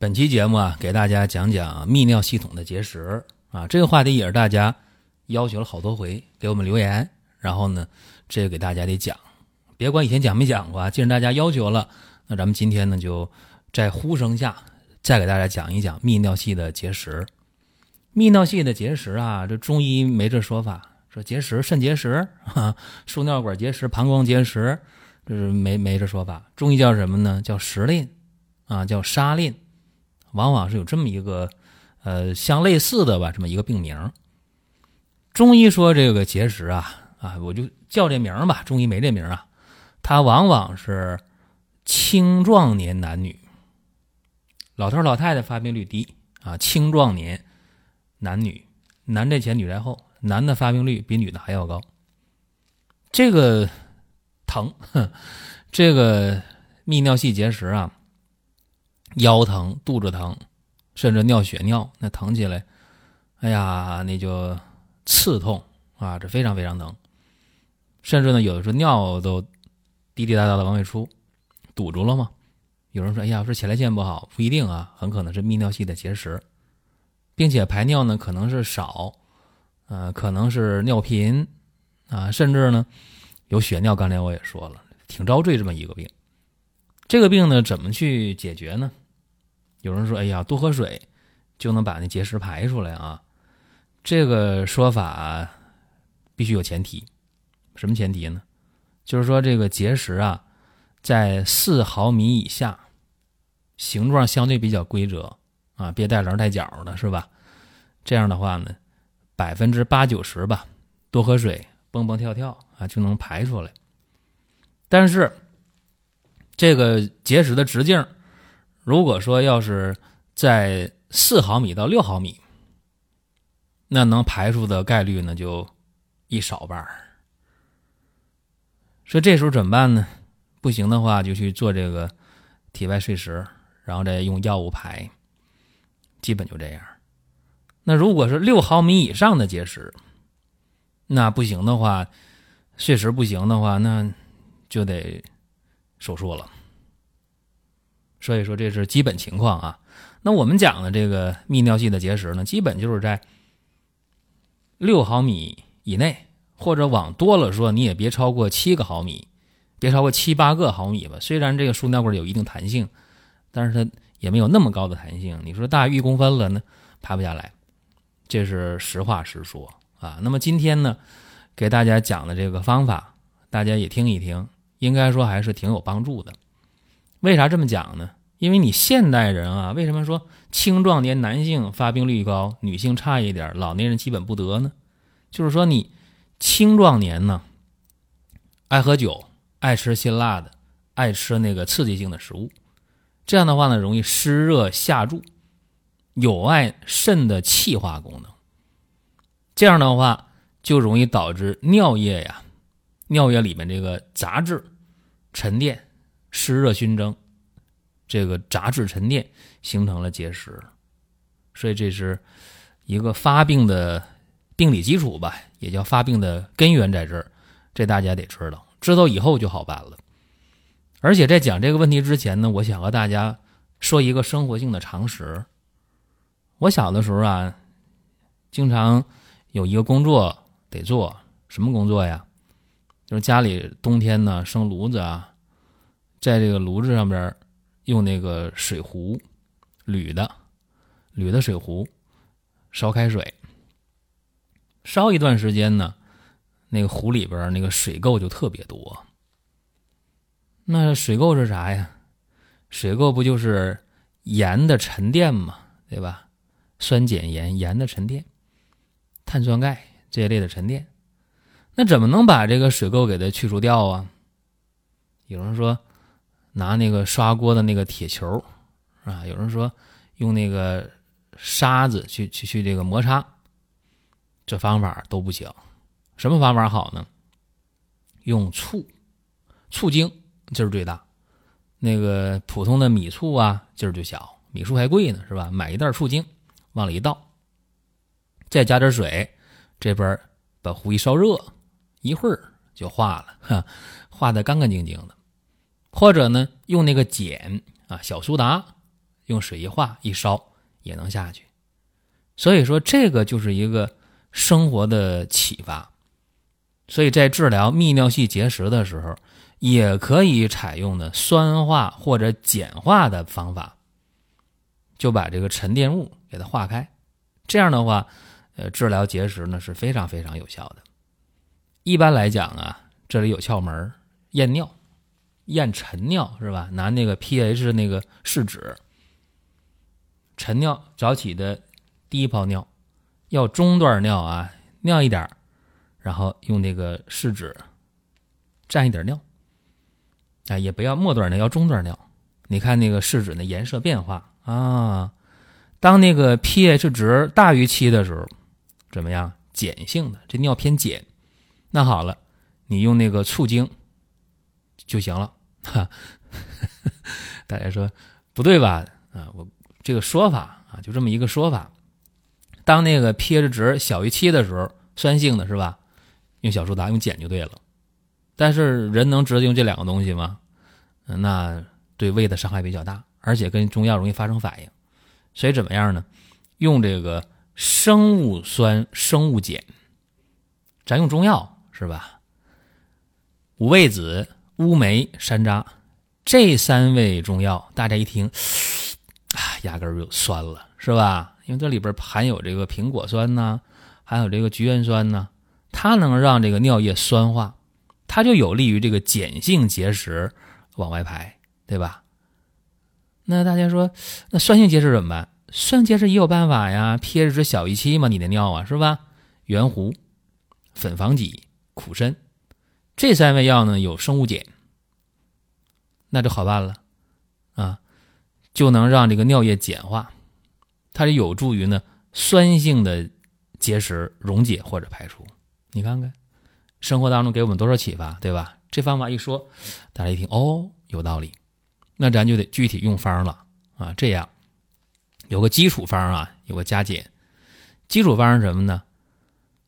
本期节目啊，给大家讲讲泌尿系统的结石啊，这个话题也是大家要求了好多回，给我们留言，然后呢，这个给大家得讲，别管以前讲没讲过，啊既然大家要求了，那咱们今天呢，就在呼声下再给大家讲一讲泌尿系的结石。泌尿系的结石啊，这中医没这说法，说结石、肾结石、啊、输尿管结石、膀胱结石，这是没没这说法。中医叫什么呢？叫石令啊，叫沙令。往往是有这么一个，呃，相类似的吧，这么一个病名。中医说这个结石啊，啊，我就叫这名吧。中医没这名啊，它往往是青壮年男女，老头老太太发病率低啊。青壮年男女，男在前女在后，男的发病率比女的还要高。这个疼，这个泌尿系结石啊。腰疼、肚子疼，甚至尿血尿，那疼起来，哎呀，那就刺痛啊，这非常非常疼。甚至呢，有的时候尿都滴滴答答的往外出，堵住了吗？有人说：“哎呀，是前列腺不好，不一定啊，很可能是泌尿系的结石，并且排尿呢可能是少，呃，可能是尿频啊，甚至呢有血尿。刚才我也说了，挺遭罪这么一个病。这个病呢，怎么去解决呢？”有人说：“哎呀，多喝水就能把那结石排出来啊？”这个说法必须有前提，什么前提呢？就是说这个结石啊，在四毫米以下，形状相对比较规则啊，别带棱带角的，是吧？这样的话呢，百分之八九十吧，多喝水，蹦蹦跳跳啊，就能排出来。但是这个结石的直径。如果说要是在四毫米到六毫米，那能排出的概率呢就一少半儿。所以这时候怎么办呢？不行的话就去做这个体外碎石，然后再用药物排，基本就这样。那如果是六毫米以上的结石，那不行的话，碎石不行的话，那就得手术了。所以说这是基本情况啊。那我们讲的这个泌尿系的结石呢，基本就是在六毫米以内，或者往多了说，你也别超过七个毫米，别超过七八个毫米吧。虽然这个输尿管有一定弹性，但是它也没有那么高的弹性。你说大于一公分了呢，排不下来，这是实话实说啊。那么今天呢，给大家讲的这个方法，大家也听一听，应该说还是挺有帮助的。为啥这么讲呢？因为你现代人啊，为什么说青壮年男性发病率高，女性差一点，老年人基本不得呢？就是说你青壮年呢，爱喝酒，爱吃辛辣的，爱吃那个刺激性的食物，这样的话呢，容易湿热下注，有碍肾的气化功能。这样的话就容易导致尿液呀，尿液里面这个杂质沉淀。湿热熏蒸，这个杂质沉淀形成了结石，所以这是一个发病的病理基础吧，也叫发病的根源在这儿，这大家得知道，知道以后就好办了。而且在讲这个问题之前呢，我想和大家说一个生活性的常识。我小的时候啊，经常有一个工作得做，什么工作呀？就是家里冬天呢生炉子啊。在这个炉子上边，用那个水壶，铝的，铝的水壶，烧开水，烧一段时间呢，那个壶里边那个水垢就特别多。那水垢是啥呀？水垢不就是盐的沉淀嘛，对吧？酸碱盐，盐的沉淀，碳酸钙这一类的沉淀。那怎么能把这个水垢给它去除掉啊？有人说。拿那个刷锅的那个铁球啊，有人说用那个沙子去去去这个摩擦，这方法都不行。什么方法好呢？用醋，醋精劲儿最大。那个普通的米醋啊，劲儿就小，米醋还贵呢，是吧？买一袋醋精，往里一倒，再加点水，这边把壶一烧热，一会儿就化了，哈，化的干干净净的。或者呢，用那个碱啊，小苏打，用水一化一烧也能下去。所以说，这个就是一个生活的启发。所以在治疗泌尿系结石的时候，也可以采用的酸化或者碱化的方法，就把这个沉淀物给它化开。这样的话，呃，治疗结石呢是非常非常有效的。一般来讲啊，这里有窍门验尿。验晨尿是吧？拿那个 pH 那个试纸，晨尿早起的第一泡尿，要中段尿啊，尿一点然后用那个试纸蘸一点尿，啊，也不要末段尿，要中段尿。你看那个试纸的颜色变化啊，当那个 pH 值大于七的时候，怎么样？碱性的，这尿偏碱。那好了，你用那个醋精就行了。哈，大家说不对吧？啊，我这个说法啊，就这么一个说法。当那个 pH 值小于七的时候，酸性的是吧？用小苏打，用碱就对了。但是人能直接用这两个东西吗？那对胃的伤害比较大，而且跟中药容易发生反应。所以怎么样呢？用这个生物酸、生物碱，咱用中药是吧？五味子。乌梅、山楂这三味中药，大家一听，啊，压根儿就酸了，是吧？因为这里边含有这个苹果酸呐，含有这个菊元酸呐，它能让这个尿液酸化，它就有利于这个碱性结石往外排，对吧？那大家说，那酸性结石怎么办？酸性结石也有办法呀，pH 值小于七嘛，你的尿啊，是吧？圆弧、粉防己、苦参。这三味药呢有生物碱，那就好办了，啊，就能让这个尿液碱化，它就有助于呢酸性的结石溶解或者排出。你看看，生活当中给我们多少启发，对吧？这方法一说，大家一听哦，有道理，那咱就得具体用方了啊。这样有个基础方啊，有个加减。基础方是什么呢？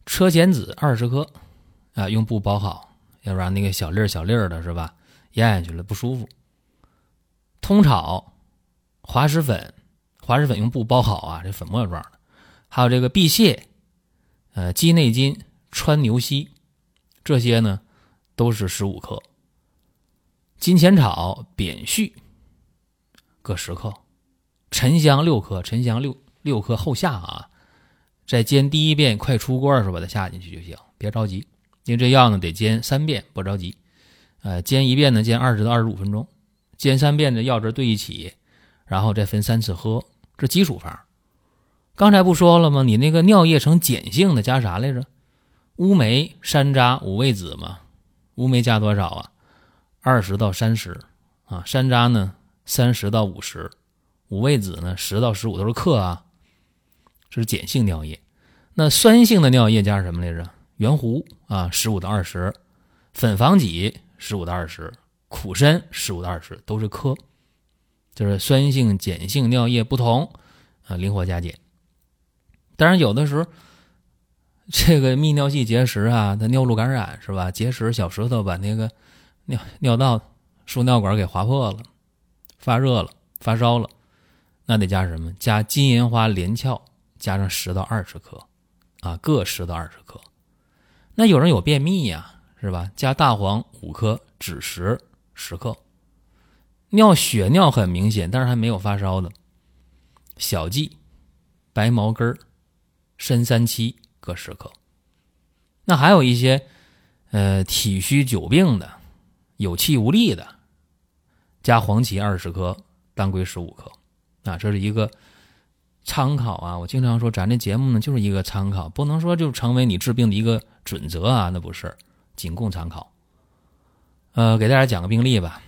车前子二十克啊，用布包好。要不然那个小粒儿小粒儿的是吧？咽下去了不舒服。通炒滑石粉，滑石粉用布包好啊，这粉末状的。还有这个碧泻，呃，鸡内金、川牛膝，这些呢都是十五克。金钱草、扁蓄各十克，沉香六克，沉香六六克后下啊。在煎第一遍快出锅的时候把它下进去就行，别着急。因为这药呢得煎三遍，不着急，呃，煎一遍呢煎二十到二十五分钟，煎三遍的药汁兑一起，然后再分三次喝，这基础方。刚才不说了吗？你那个尿液呈碱性的加啥来着？乌梅、山楂、五味子嘛。乌梅加多少啊？二十到三十啊。山楂呢三十到五十，五味子呢十到十五都是克啊。这是碱性尿液。那酸性的尿液加什么来着？圆弧啊，十五到二十，粉防己十五到二十，苦参十五到二十，都是克，就是酸性、碱性尿液不同啊，灵活加减。当然，有的时候这个泌尿系结石啊，它尿路感染是吧？结石小石头把那个尿尿道输尿管给划破了，发热了、发烧了，那得加什么？加金银花连翘，加上十到二十克啊，各十到二十克。那有人有便秘呀，是吧？加大黄五克，枳实十克，尿血尿很明显，但是还没有发烧的。小蓟、白茅根、参三七各十克。那还有一些，呃，体虚久病的，有气无力的，加黄芪二十克，当归十五克。啊，这是一个。参考啊！我经常说，咱这节目呢就是一个参考，不能说就成为你治病的一个准则啊，那不是，仅供参考。呃，给大家讲个病例吧。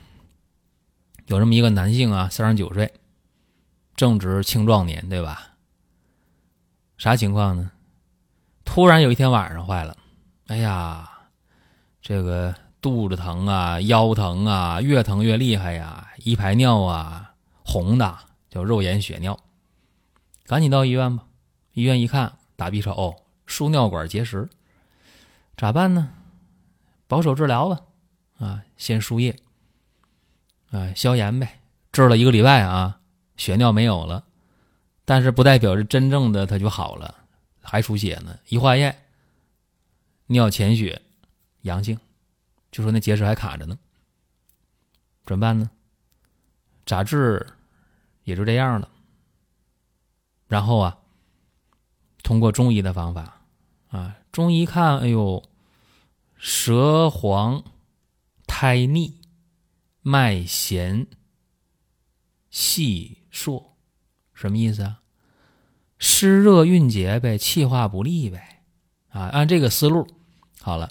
有这么一个男性啊，三十九岁，正值青壮年，对吧？啥情况呢？突然有一天晚上坏了，哎呀，这个肚子疼啊，腰疼啊，越疼越厉害呀，一排尿啊，红的，叫肉眼血尿，赶紧到医院吧。医院一看，打 B 超，输尿管结石，咋办呢？保守治疗吧，啊，先输液，啊，消炎呗，治了一个礼拜啊，血尿没有了，但是不代表是真正的它就好了，还出血呢。一化验，尿潜血阳性，就说那结石还卡着呢，怎么办呢？咋治也就这样了。然后啊，通过中医的方法，啊，中医看，哎呦。舌黄、苔腻、脉弦细数，什么意思啊？湿热蕴结呗，气化不利呗。啊，按这个思路，好了，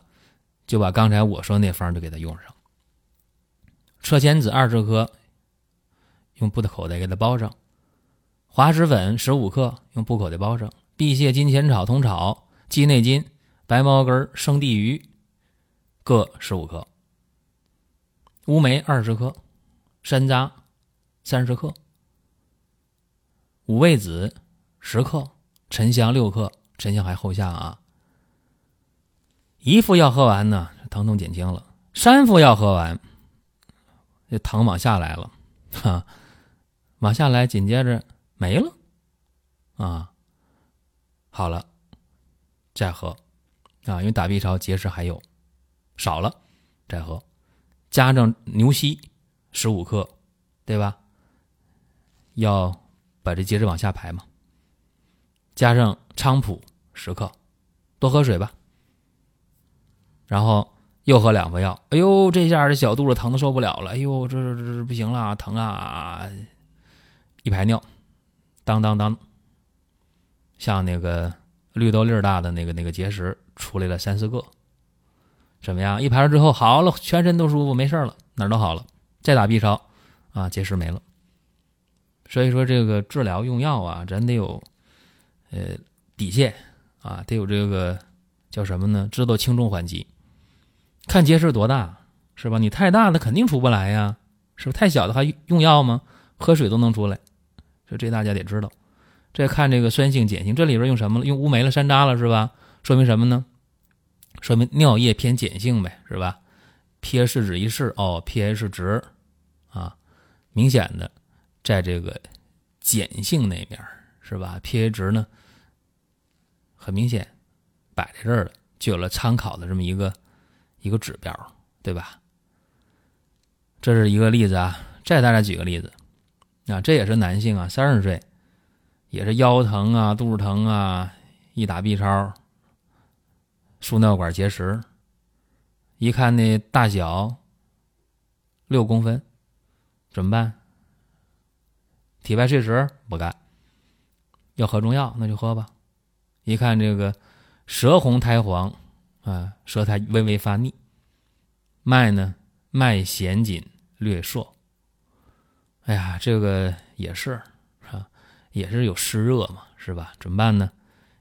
就把刚才我说那方就给他用上。车前子二十克，用布的口袋给他包上；滑石粉十五克，用布口袋包上；碧泻金钱草同炒，鸡内金、白茅根、生地榆。各十五克，乌梅二十克，山楂三十克，五味子十克，沉香六克，沉香还后下啊。一副药喝完呢，疼痛减轻了；三副药喝完，这疼往下来了，哈，往下来，紧接着没了，啊，好了，再喝，啊，因为打 B 超结石还有。少了，再喝，加上牛膝十五克，对吧？要把这结石往下排嘛。加上菖蒲十克，多喝水吧。然后又喝两副药，哎呦，这下这小肚子疼的受不了了，哎呦，这这这不行了，疼啊！一排尿，当当当，像那个绿豆粒大的那个那个结石出来了三四个。怎么样？一排之后好了，全身都舒服，没事了，哪儿都好了。再打 B 超，啊，结石没了。所以说这个治疗用药啊，咱得有呃底线啊，得有这个叫什么呢？知道轻重缓急，看结石多大是吧？你太大的肯定出不来呀，是不是？太小的还用药吗？喝水都能出来，所以这大家得知道。再看这个酸性碱性，这里边用什么了？用乌梅了、山楂了，是吧？说明什么呢？说明尿液偏碱性呗，是吧？pH 值一试，哦，pH 值啊，明显的在这个碱性那面，是吧？pH 值呢，很明显摆在这儿了，就有了参考的这么一个一个指标，对吧？这是一个例子啊，再大家举个例子啊，这也是男性啊，三十岁，也是腰疼啊，肚子疼啊，一打 B 超。输尿管结石，一看那大小六公分，怎么办？体外碎石不干，要喝中药那就喝吧。一看这个舌红苔黄啊，舌苔微微发腻，脉呢脉弦紧略硕。哎呀，这个也是啊，也是有湿热嘛，是吧？怎么办呢？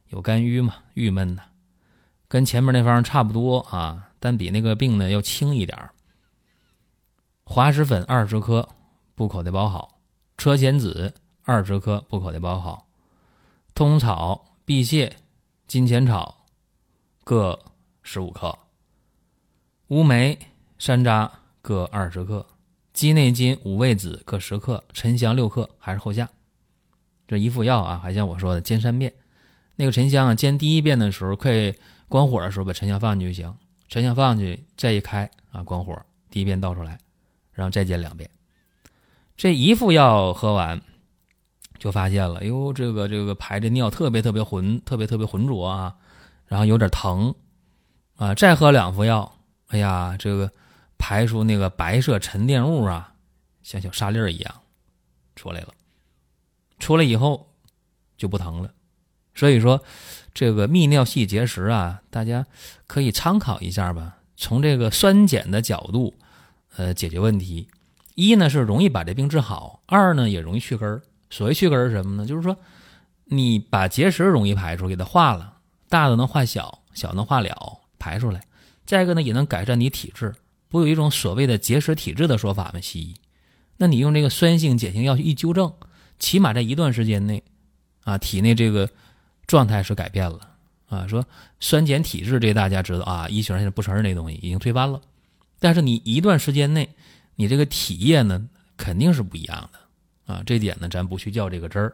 有肝郁嘛，郁闷呢。跟前面那方差不多啊，但比那个病呢要轻一点。滑石粉二十克，布口袋包好；车前子二十克，布口袋包好；通草、碧泻、金钱草各十五克；乌梅、山楂各二十克；鸡内金、五味子各十克；沉香六克，还是后下。这一副药啊，还像我说的煎三遍。那个沉香啊，煎第一遍的时候可以。关火的时候把沉香放进去就行，沉香放进去再一开啊，关火，第一遍倒出来，然后再煎两遍。这一副药喝完，就发现了，哟，这个这个排的尿特别特别浑，特别特别浑浊啊，然后有点疼啊。再喝两副药，哎呀，这个排出那个白色沉淀物啊，像小沙粒儿一样出来了。出来以后就不疼了，所以说。这个泌尿系结石啊，大家可以参考一下吧。从这个酸碱的角度，呃，解决问题。一呢是容易把这病治好，二呢也容易去根儿。所谓去根儿是什么呢？就是说你把结石容易排出，给它化了，大的能化小，小能化了，排出来。再一个呢，也能改善你体质。不有一种所谓的结石体质的说法吗？西医，那你用这个酸性碱性药一纠正，起码在一段时间内，啊，体内这个状态是改变了啊。说酸碱体质，这大家知道啊，医学上现在不承认这东西，已经推翻了。但是你一段时间内，你这个体液呢，肯定是不一样的啊。这点呢，咱不去较这个真儿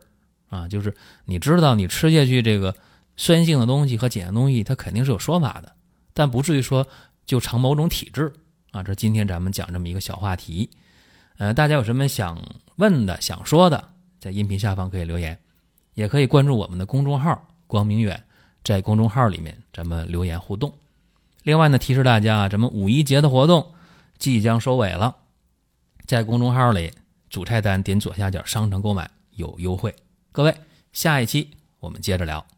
啊，就是你知道，你吃下去这个酸性的东西和碱性东西，它肯定是有说法的。但不至于说就成某种体质啊！这今天咱们讲这么一个小话题，呃，大家有什么想问的、想说的，在音频下方可以留言，也可以关注我们的公众号“光明远”，在公众号里面咱们留言互动。另外呢，提示大家啊，咱们五一节的活动即将收尾了，在公众号里主菜单点左下角商城购买有优惠。各位，下一期我们接着聊。